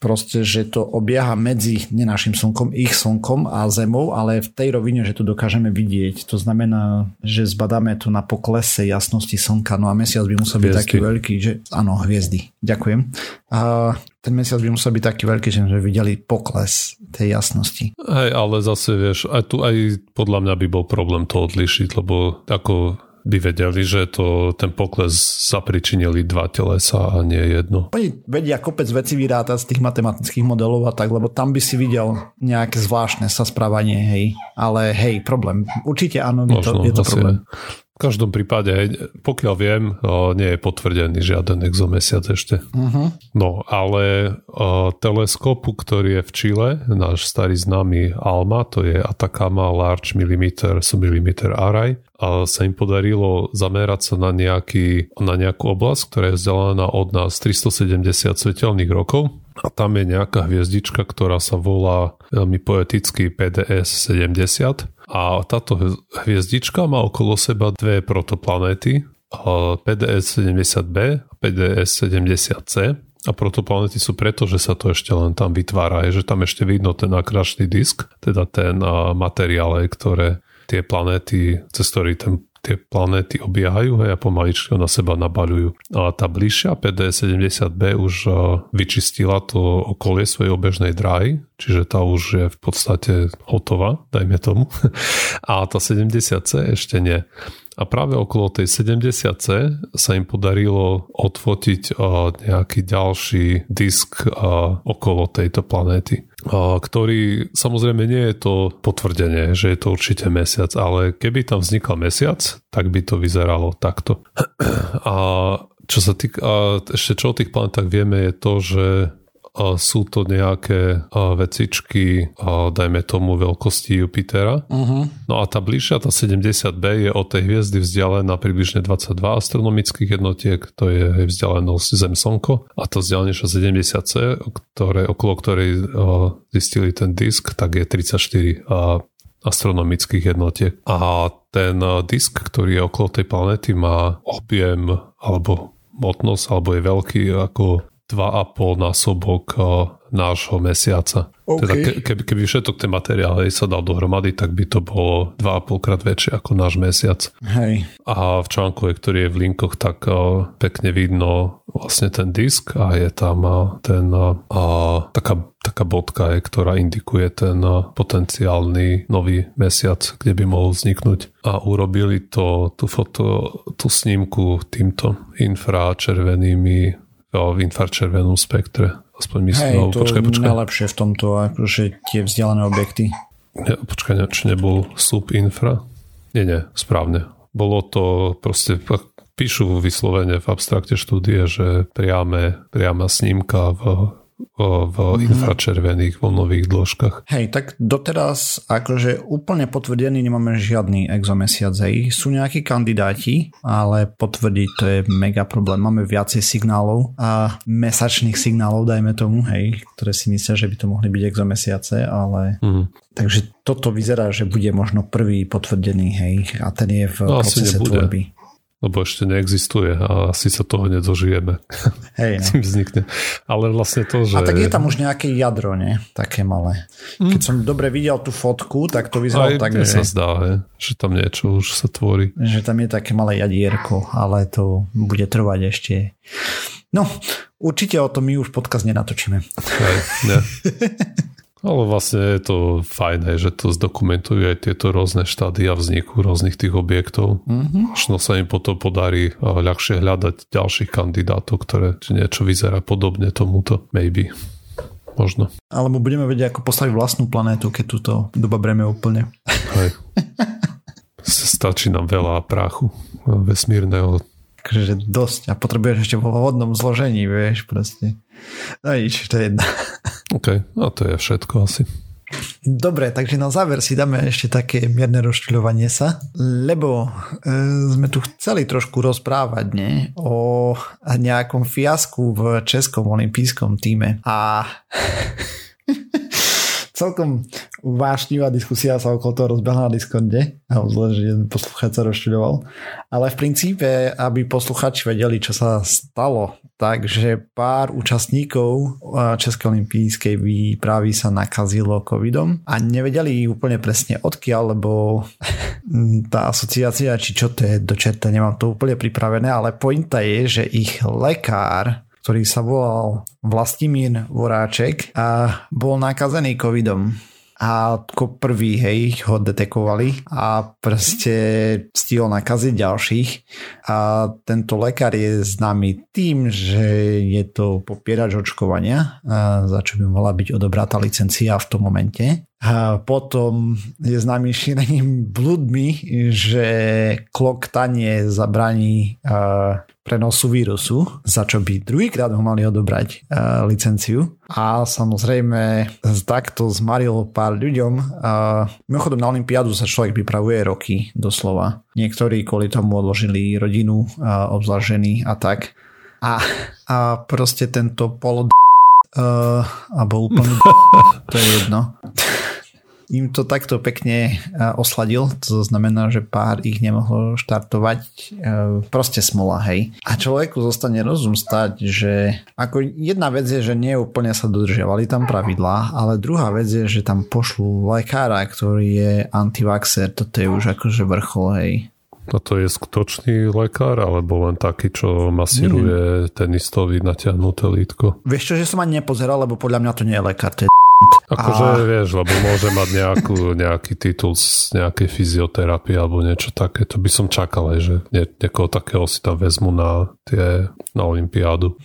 [SPEAKER 1] Proste, že to obieha medzi ne našim slnkom, ich slnkom a zemou, ale v tej rovine, že to dokážeme vidieť. To znamená, že zbadáme to na poklese jasnosti slnka, no a mesiac by musel byť taký veľký, že áno, hviezdy. Ďakujem. A ten mesiac by musel byť taký veľký, že sme videli pokles tej jasnosti.
[SPEAKER 2] Hej, ale zase vieš, aj tu aj podľa mňa by bol problém to odlišiť, lebo ako by vedeli, že to, ten pokles zapričinili dva telesa a nie jedno.
[SPEAKER 1] Oni vedia kopec veci vyrátať z tých matematických modelov a tak, lebo tam by si videl nejaké zvláštne sa správanie, hej. Ale hej, problém. Určite áno, je to, je to problém.
[SPEAKER 2] V každom prípade, pokiaľ viem, nie je potvrdený žiaden exomesiac ešte. Uh-huh. No, ale teleskopu, ktorý je v Čile, náš starý známy ALMA, to je Atacama Large Millimeter Submillimeter Array, a sa im podarilo zamerať sa na, nejaký, na nejakú oblasť, ktorá je vzdialená od nás 370 svetelných rokov. A tam je nejaká hviezdička, ktorá sa volá veľmi poeticky PDS 70 a táto hviezdička má okolo seba dve protoplanéty, PDS 70b a PDS 70c. A protoplanety sú preto, že sa to ešte len tam vytvára, je, že tam ešte vidno ten akračný disk, teda ten materiál, ktoré tie planéty, cez ktorý ten tie planéty obiehajú hej, a pomaličky na seba nabaľujú. A tá bližšia PD70B už vyčistila to okolie svojej obežnej dráhy, čiže tá už je v podstate hotová, dajme tomu. A tá 70C ešte nie. A práve okolo tej 70C sa im podarilo odfotiť nejaký ďalší disk okolo tejto planéty ktorý samozrejme nie je to potvrdenie, že je to určite mesiac, ale keby tam vznikal mesiac, tak by to vyzeralo takto. A čo sa týka, ešte čo o tých planetách vieme je to, že sú to nejaké vecičky, dajme tomu veľkosti Jupitera. Uh-huh. No a tá bližšia, tá 70b je od tej hviezdy vzdialená približne 22 astronomických jednotiek, to je vzdialenosť Zem-Slnko a tá vzdialenejšia 70c, ktoré, okolo ktorej zistili ten disk, tak je 34 astronomických jednotiek. A ten disk, ktorý je okolo tej planety, má objem alebo motnosť, alebo je veľký ako 2,5 násobok eh, nášho mesiaca. Okay. Teda ke, keby, keby všetok ten materiál sa dal dohromady, tak by to bolo 2,5 krát väčšie ako náš mesiac.
[SPEAKER 1] Hej.
[SPEAKER 2] A v článku, ktorý je v linkoch, tak uh, pekne vidno vlastne ten disk a je tam uh, ten, uh, taká, taká bodka, je, ktorá indikuje ten potenciálny nový mesiac, kde by mohol vzniknúť. A urobili to, tú foto, tú snímku týmto infračervenými v infračervenom spektre. Aspoň myslím,
[SPEAKER 1] Hej, no, to počkaj, počkaj. najlepšie v tomto, akože tie vzdialené objekty.
[SPEAKER 2] Ne, počkaj, ne, či nebol sub infra? Nie, nie, správne. Bolo to proste píšu vyslovene v abstrakte štúdie, že priame, priama snímka v v infračervených vlnových dĺžkach.
[SPEAKER 1] Hej, tak doteraz akože úplne potvrdený nemáme žiadny exomesiac. Hej. Sú nejakí kandidáti, ale potvrdiť to je mega problém. Máme viacej signálov a mesačných signálov, dajme tomu, hej, ktoré si myslia, že by to mohli byť exomesiace, ale... Mm. Takže toto vyzerá, že bude možno prvý potvrdený, hej, a ten je v no, procese tvorby
[SPEAKER 2] lebo ešte neexistuje a asi sa toho nedožijeme. Hej, no. Tým vznikne. Ale vlastne to, že...
[SPEAKER 1] A tak je tam už nejaké jadro, nie? Také malé. Hm. Keď som dobre videl tú fotku, tak to vyzeralo tak,
[SPEAKER 2] že... sa zdá, he? že tam niečo už sa tvorí.
[SPEAKER 1] Že tam je také malé jadierko, ale to bude trvať ešte. No, určite o tom my už podcast nenatočíme.
[SPEAKER 2] Hej, ne. Ale vlastne je to fajn, že to zdokumentujú aj tieto rôzne štádia vzniku rôznych tých objektov. Mm-hmm. Možno sa im potom podarí ľahšie hľadať ďalších kandidátov, ktoré niečo vyzerá podobne tomuto. Maybe. Možno.
[SPEAKER 1] Alebo budeme vedieť, ako postaviť vlastnú planétu, keď túto doba breme úplne. Hej.
[SPEAKER 2] Stačí nám veľa práchu vesmírneho.
[SPEAKER 1] Takže dosť. A potrebuješ ešte vo vodnom zložení, vieš, proste. No nič, to je jedna.
[SPEAKER 2] OK, a to je všetko asi.
[SPEAKER 1] Dobre, takže na záver si dáme ešte také mierne rozčľovanie sa, lebo e, sme tu chceli trošku rozprávať ne, o nejakom fiasku v českom olympijskom týme a celkom vášnivá diskusia sa okolo toho rozbehla na Discorde. Zle, že jeden poslucháč sa rozštudoval. Ale v princípe, aby posluchači vedeli, čo sa stalo, takže pár účastníkov Českej olympijskej výpravy sa nakazilo covidom a nevedeli úplne presne odkiaľ, lebo tá asociácia, či čo to je do čerta, nemám to úplne pripravené, ale pointa je, že ich lekár ktorý sa volal Vlastimír Voráček a bol nakazený covidom a ako prvý, hej, ho detekovali a proste stihol nakaziť ďalších a tento lekár je známy tým, že je to popierač očkovania, za čo by mohla byť odobratá licencia v tom momente. A potom je známy šírením blúdmi, že kloktanie zabraní prenosu vírusu, za čo by druhýkrát ho mali odobrať licenciu. A samozrejme takto zmaril pár ľuďom. Mimochodom na Olympiádu sa človek pripravuje roky, doslova. Niektorí kvôli tomu odložili rodinu, obzvlášť ženy a tak. A, a proste tento polo uh, alebo úplne to je jedno im to takto pekne osladil, to znamená, že pár ich nemohlo štartovať, proste smola, hej. A človeku zostane rozum stať, že ako jedna vec je, že nie úplne sa dodržiavali tam pravidlá, ale druhá vec je, že tam pošlu lekára, ktorý je antivaxer, toto je už akože vrchol, hej.
[SPEAKER 2] A to je skutočný lekár, alebo len taký, čo masíruje tenistovi natiahnuté lítko?
[SPEAKER 1] Vieš čo, že som ani nepozeral, lebo podľa mňa to nie je lekár, to je
[SPEAKER 2] Akože a... vieš, lebo môže mať nejakú, nejaký titul z nejakej fyzioterapie alebo niečo také. To by som čakal že nie, niekoho takého si tam vezmu na tie, na Olympiádu.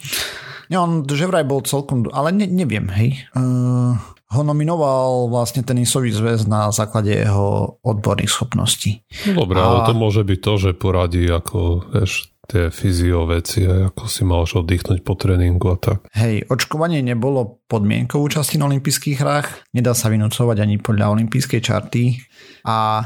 [SPEAKER 1] Nie, on že vraj bol celkom, ale ne, neviem, hej. Uh, ho nominoval vlastne tenisový zväz na základe jeho odborných schopností.
[SPEAKER 2] No Dobre, a... ale to môže byť to, že poradí ako, vieš, tie fyzio veci, ako si mal oddychnúť po tréningu a tak.
[SPEAKER 1] Hej, očkovanie nebolo podmienkou účasti na olympijských hrách, nedá sa vynúcovať ani podľa olympijskej čarty a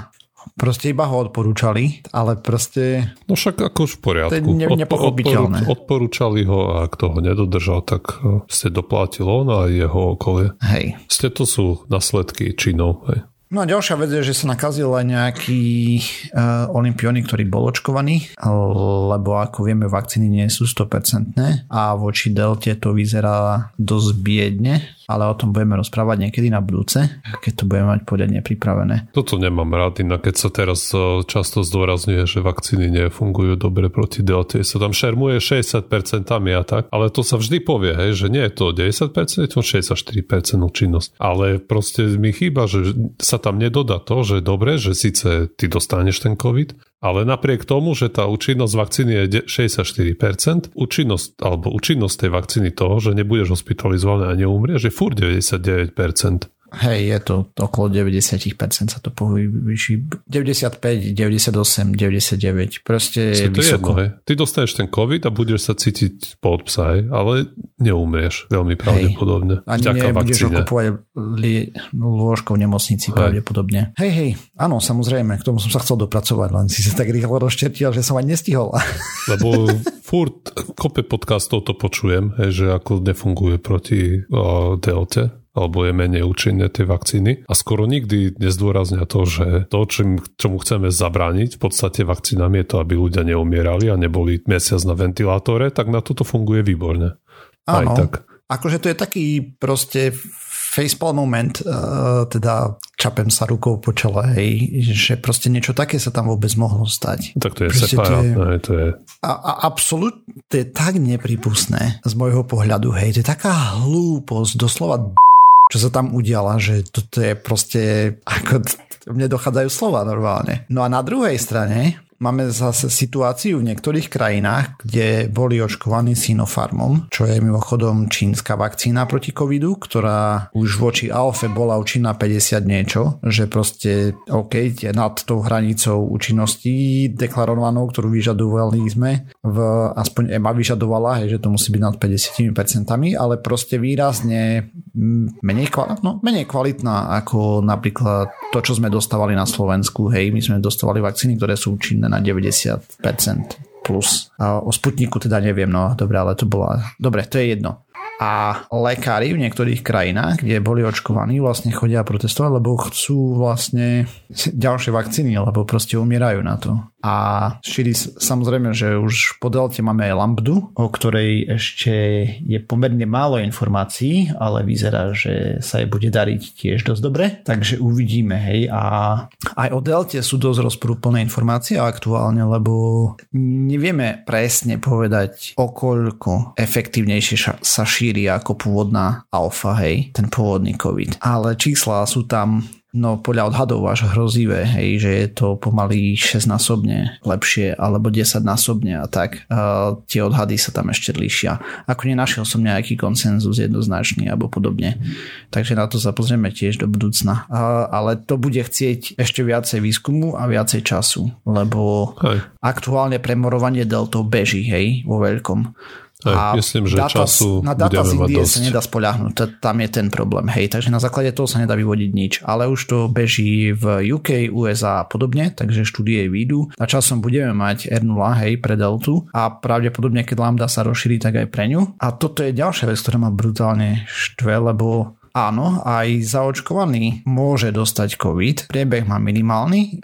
[SPEAKER 1] proste iba ho odporúčali, ale proste...
[SPEAKER 2] No však ako už v poriadku. To je
[SPEAKER 1] ne, nepochopiteľné.
[SPEAKER 2] Odporúč, odporúčali ho a ak toho nedodržal, tak eh, ste doplatil on a jeho okolie.
[SPEAKER 1] Hej.
[SPEAKER 2] Ste to sú nasledky činov. Hej.
[SPEAKER 1] No a ďalšia vec je, že sa nakazil aj nejaký uh, olimpiónik, ktorý bol očkovaný, lebo ako vieme, vakcíny nie sú 100% a voči delte to vyzerá dosť biedne ale o tom budeme rozprávať niekedy na budúce, keď to budeme mať poriadne pripravené.
[SPEAKER 2] Toto nemám rád, inak keď sa teraz e, často zdôrazňuje, že vakcíny nefungujú dobre proti delte, sa tam šermuje 60% a tak, ale to sa vždy povie, hej, že nie je to 10%, je to 64% účinnosť. Ale proste mi chýba, že sa tam nedodá to, že dobre, že síce ty dostaneš ten COVID, ale napriek tomu, že tá účinnosť vakcíny je 64%, účinnosť, alebo účinnosť tej vakcíny toho, že nebudeš hospitalizovaný a neumrieš, je furt 99%.
[SPEAKER 1] Hej, je to okolo 90% sa to povýši. 95, 98, 99. Proste je to vysoko. Jedno, hej.
[SPEAKER 2] Ty dostaneš ten COVID a budeš sa cítiť pod psa, hej, ale neumrieš veľmi pravdepodobne. Hej.
[SPEAKER 1] Ani nebudeš okupovať li- lôžko v nemocnici hej. pravdepodobne. Hej, hej, áno, samozrejme, k tomu som sa chcel dopracovať, len si sa tak rýchlo rozčertil, že som ani nestihol.
[SPEAKER 2] Lebo furt kope podcastov to počujem, hej, že ako nefunguje proti o, delte alebo je menej účinné tie vakcíny. A skoro nikdy nezdôraznia to, že to, čím, čomu chceme zabrániť v podstate vakcínami je to, aby ľudia neumierali a neboli mesiac na ventilátore, tak na toto funguje výborne.
[SPEAKER 1] Áno, Aj tak. akože to je taký proste facepalm moment, uh, teda čapem sa rukou po čele, hej, že proste niečo také sa tam vôbec mohlo stať.
[SPEAKER 2] Tak to je proste separátne, to je, to je...
[SPEAKER 1] A, a absolútne to je tak nepripustné z môjho pohľadu, hej, to je taká hlúposť, doslova čo sa tam udiala, že toto je proste, ako mne dochádzajú slova normálne. No a na druhej strane Máme zase situáciu v niektorých krajinách, kde boli očkovaní Sinopharmom, čo je mimochodom čínska vakcína proti covidu, ktorá už voči alfe bola účinná 50 niečo, že proste OK, je nad tou hranicou účinnosti deklarovanou, ktorú vyžadovali sme, v, aspoň EMA vyžadovala, hej, že to musí byť nad 50%, ale proste výrazne menej, kvalitná, no, menej kvalitná ako napríklad to, čo sme dostávali na Slovensku. Hej, my sme dostávali vakcíny, ktoré sú účinné na 90% plus. A o Sputniku teda neviem, no dobre, ale to bola... Dobre, to je jedno a lekári v niektorých krajinách, kde boli očkovaní, vlastne chodia protestovať, lebo chcú vlastne ďalšie vakcíny, lebo proste umierajú na to. A šíri samozrejme, že už po delte máme aj lambdu, o ktorej ešte je pomerne málo informácií, ale vyzerá, že sa jej bude dariť tiež dosť dobre, takže uvidíme, hej. A aj o delte sú dosť rozprúplné informácie aktuálne, lebo nevieme presne povedať, okoľko efektívnejšie sa šíri ako pôvodná alfa, hej, ten pôvodný COVID. Ale čísla sú tam No podľa odhadov až hrozivé, hej, že je to pomaly 6-násobne lepšie alebo 10-násobne a tak. Uh, tie odhady sa tam ešte líšia. Ako nenašiel som nejaký konsenzus jednoznačný alebo podobne. Takže na to sa pozrieme tiež do budúcna. Uh, ale to bude chcieť ešte viacej výskumu a viacej času, lebo hej. aktuálne premorovanie deltov beží, hej, vo veľkom.
[SPEAKER 2] Aj, a myslím, že data, času
[SPEAKER 1] na data z Indie sa nedá spoľahnúť, tam je ten problém. Hej, takže na základe toho sa nedá vyvodiť nič. Ale už to beží v UK, USA a podobne, takže štúdie výjdu. A časom budeme mať R0, hej, pre Deltu a pravdepodobne, keď Lambda sa rozšíri, tak aj pre ňu. A toto je ďalšia vec, ktorá ma brutálne štve, lebo Áno, aj zaočkovaný môže dostať COVID. Priebeh má minimálny.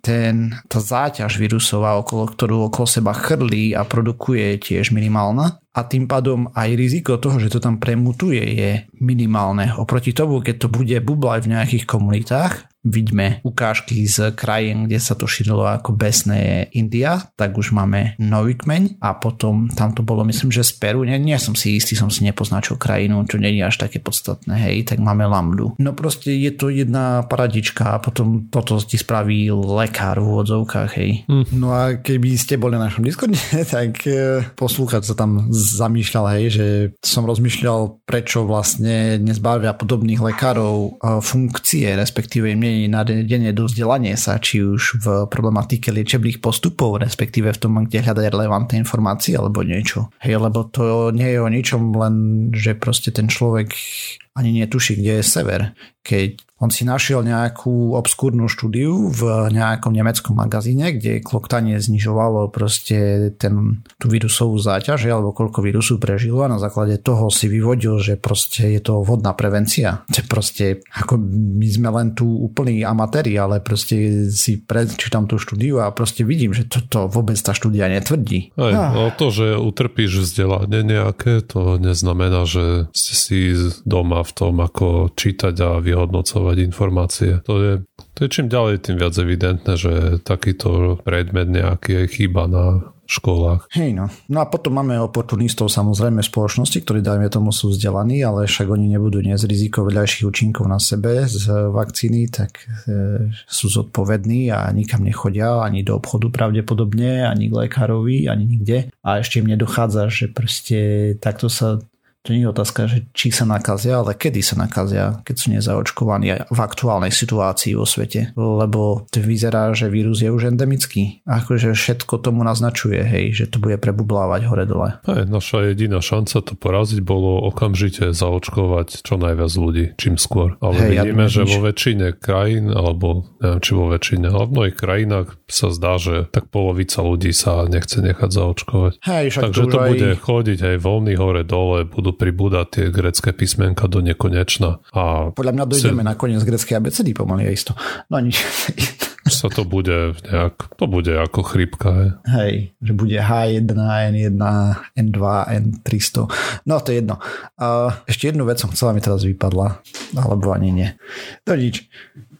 [SPEAKER 1] Ten, tá záťaž vírusová, okolo, ktorú okolo seba chrlí a produkuje, je tiež minimálna a tým pádom aj riziko toho, že to tam premutuje je minimálne. Oproti tomu, keď to bude bublať v nejakých komunitách, vidíme ukážky z krajín, kde sa to šírilo ako besné India, tak už máme nový kmeň a potom tam to bolo, myslím, že z Peru, nie, nie som si istý, som si nepoznačil krajinu, čo nie je až také podstatné, hej, tak máme lambdu. No proste je to jedna paradička a potom toto ti spraví lekár v úvodzovkách, hej. Mm. No a keby ste boli na našom Discorde, tak e, poslúchať sa tam zamýšľal, hej, že som rozmýšľal, prečo vlastne nezbavia podobných lekárov e, funkcie, respektíve im nie je nadedenie do vzdelanie sa, či už v problematike liečebných postupov, respektíve v tom, kde hľadať relevantné informácie alebo niečo. Hej, lebo to nie je o ničom len, že proste ten človek ani netuší, kde je sever. Keď on si našiel nejakú obskúrnu štúdiu v nejakom nemeckom magazíne, kde kloktanie znižovalo proste ten, tú vírusovú záťaž, alebo koľko vírusu prežilo a na základe toho si vyvodil, že proste je to vhodná prevencia. To proste, ako my sme len tu úplní amatéri, ale proste si prečítam tú štúdiu a proste vidím, že toto vôbec tá štúdia netvrdí.
[SPEAKER 2] Aj, ah. no to, že utrpíš vzdelanie nejaké, to neznamená, že si doma v tom, ako čítať a vyhodnocovať získavať informácie. To je, to je čím ďalej, tým viac evidentné, že takýto predmet nejaký je chyba na školách.
[SPEAKER 1] Hej no. No a potom máme oportunistov samozrejme spoločnosti, ktorí dajme tomu sú vzdelaní, ale však oni nebudú niesť riziko vedľajších účinkov na sebe z vakcíny, tak e, sú zodpovední a nikam nechodia ani do obchodu pravdepodobne, ani k lekárovi, ani nikde. A ešte im nedochádza, že proste takto sa to nie je otázka, že či sa nakazia, ale kedy sa nakazia, keď sú nezaočkovaní v aktuálnej situácii vo svete. Lebo to vyzerá, že vírus je už endemický. Akože všetko tomu naznačuje, hej, že to bude prebublávať hore-dole.
[SPEAKER 2] Aj, naša jediná šanca to poraziť bolo okamžite zaočkovať čo najviac ľudí, čím skôr. Ale hej, vidíme, ja že vo väčšine krajín, alebo neviem, či vo väčšine, ale v mnohých krajinách sa zdá, že tak polovica ľudí sa nechce nechať zaočkovať.
[SPEAKER 1] Hej,
[SPEAKER 2] Takže to, to aj... bude chodiť aj voľný hore-dole, budú pribúdať tie grecké písmenka do nekonečna. A
[SPEAKER 1] Podľa mňa dojdeme se... na koniec grecké abecedy pomaly isto. No nič.
[SPEAKER 2] sa to bude nejak, to bude ako chrypka.
[SPEAKER 1] Hej, hej že bude H1, N1, N2, N300. No to je jedno. Uh, ešte jednu vec som chcela mi teraz vypadla, alebo ani nie. To nič.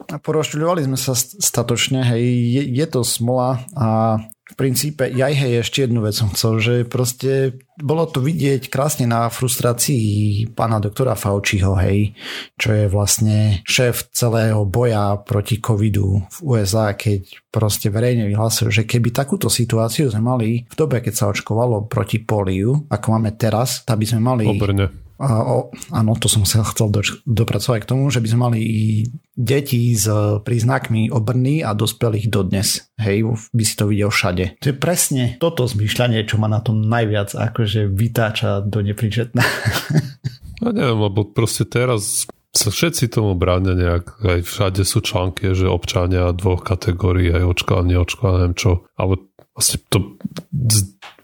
[SPEAKER 1] Porošťuľovali sme sa statočne, hej, je, je to smola a v princípe, ja hej, ešte jednu vec som chcel, že proste bolo to vidieť krásne na frustrácii pána doktora Fauciho, hej, čo je vlastne šéf celého boja proti covidu v USA, keď proste verejne vyhlásil, že keby takúto situáciu sme mali v dobe, keď sa očkovalo proti poliu, ako máme teraz, tak by sme mali...
[SPEAKER 2] Obrne
[SPEAKER 1] a, o, áno, to som sa chcel do, dopracovať k tomu, že by sme mali deti s príznakmi obrny a dospelých dodnes. Hej, by si to videl všade. To je presne toto zmýšľanie, čo ma na tom najviac akože vytáča do nepríčetná.
[SPEAKER 2] Ja neviem, lebo proste teraz sa všetci tomu bránia nejak, aj všade sú články, že občania dvoch kategórií, aj očkovaní, očkovaní, neviem čo, ale vlastne to,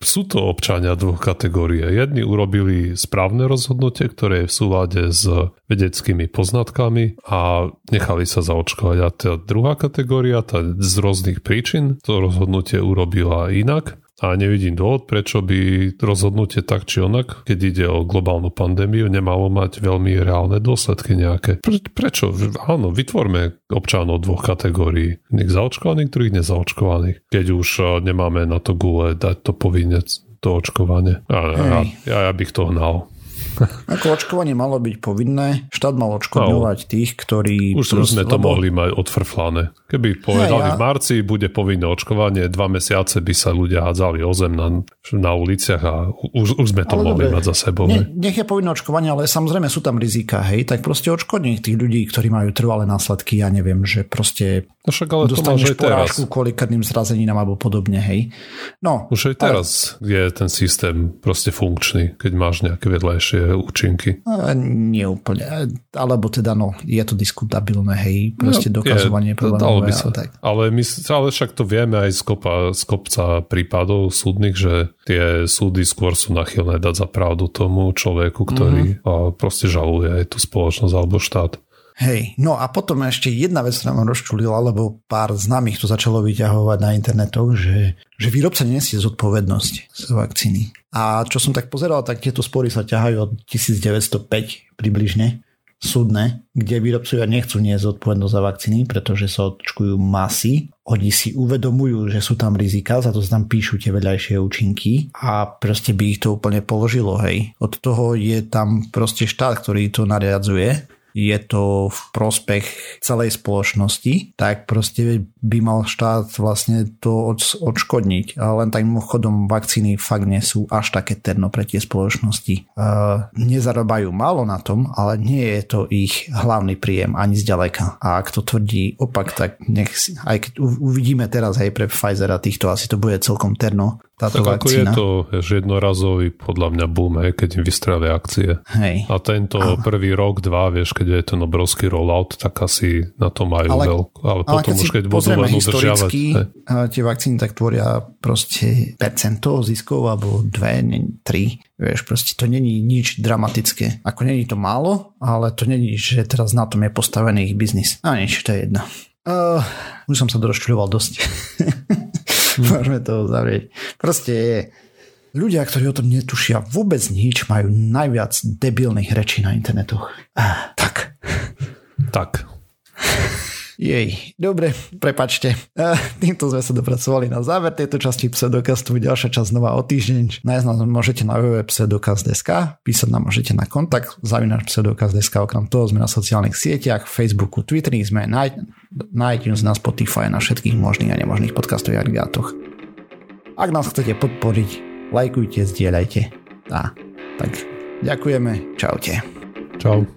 [SPEAKER 2] sú to občania dvoch kategórií. Jedni urobili správne rozhodnutie, ktoré je v súlade s vedeckými poznatkami a nechali sa zaočkovať. A tá druhá kategória, tá z rôznych príčin, to rozhodnutie urobila inak a nevidím dôvod, prečo by rozhodnutie tak či onak, keď ide o globálnu pandémiu, nemalo mať veľmi reálne dôsledky nejaké. Pre, prečo? Áno, vytvorme občanov dvoch kategórií. Nech zaočkovaných, druhých nezaočkovaných. Keď už eh, nemáme na to gule dať to povinne to očkovanie. Ja, ja, ja, ja bych to hnal.
[SPEAKER 1] Ako očkovanie malo byť povinné, štát mal očkodňovať no, tých, ktorí...
[SPEAKER 2] Už prost, sme to lebo... mohli mať odfrflané. Keby povedali ja, ja... v marci, bude povinné očkovanie, dva mesiace by sa ľudia hádzali o zem na, na uliciach a už, už sme to ale mohli dobre. mať za sebou.
[SPEAKER 1] Ne, nech je povinné očkovanie, ale samozrejme sú tam rizika, hej, tak proste očkodní tých ľudí, ktorí majú trvalé následky, ja neviem, že proste
[SPEAKER 2] no však ale dostaneš
[SPEAKER 1] porážku kvôli krvným zrazeninám alebo podobne, hej. No,
[SPEAKER 2] už aj teraz ale... je ten systém proste funkčný, keď máš nejaké vedľajšie účinky.
[SPEAKER 1] Nie úplne, alebo teda no, je to diskutabilné, hej, proste no, dokazovanie problémov
[SPEAKER 2] by sa. Tak. Ale, my, ale však to vieme aj z, kopa, z kopca prípadov súdnych, že tie súdy skôr sú nachylné dať za pravdu tomu človeku, ktorý mm-hmm. proste žaluje aj tú spoločnosť alebo štát.
[SPEAKER 1] Hej, no a potom ešte jedna vec nám rozčulila, lebo pár známych to začalo vyťahovať na internetoch, že, že výrobca nesie zodpovednosť z vakcíny. A čo som tak pozeral, tak tieto spory sa ťahajú od 1905 približne súdne, kde výrobcovia nechcú niesť zodpovednosť za vakcíny, pretože sa očkujú masy. Oni si uvedomujú, že sú tam rizika, za to sa tam píšu tie vedľajšie účinky a proste by ich to úplne položilo, hej. Od toho je tam proste štát, ktorý to nariadzuje je to v prospech celej spoločnosti, tak proste by mal štát vlastne to odškodniť. Len tak mimochodom vakcíny fakt nie sú až také terno pre tie spoločnosti. Uh, nezarobajú málo na tom, ale nie je to ich hlavný príjem ani zďaleka. A ak to tvrdí opak, tak nech aj keď uvidíme teraz aj pre Pfizer a týchto, asi to bude celkom terno, táto tak vakcína.
[SPEAKER 2] ako je to že jednorazový podľa mňa boom, hej, keď im vystravia akcie.
[SPEAKER 1] Hej.
[SPEAKER 2] A tento a... prvý rok, dva, vieš, keď je ten obrovský rollout, tak asi na to majú ale, veľkú. Ale, ale potom keď už keď budú len udržiavať.
[SPEAKER 1] Tie vakcíny tak tvoria proste percento ziskov alebo dve, tri. Vieš, proste to není nič dramatické. Ako není to málo, ale to není, že teraz na tom je postavený ich biznis. A nič, to je jedno. Uh, už som sa dorozčuľoval dosť. Môžeme to zavrieť. Proste. Ľudia, ktorí o tom netušia vôbec nič, majú najviac debilných rečí na internetoch. Ah, tak.
[SPEAKER 2] Tak.
[SPEAKER 1] Jej, dobre, prepačte. Týmto sme sa dopracovali na záver tejto časti pseudokastu. Ďalšia časť znova o týždeň. Nájsť nás môžete na www.pseudokast.sk, písať nám môžete na kontakt zavinač pseudokast.sk. Okrem toho sme na sociálnych sieťach, Facebooku, Twitteri, sme na, na iTunes, na Spotify, na všetkých možných a nemožných podcastových agregátoch. Ak nás chcete podporiť, lajkujte, zdieľajte. A tak Ďakujeme, čaute.
[SPEAKER 2] Čau.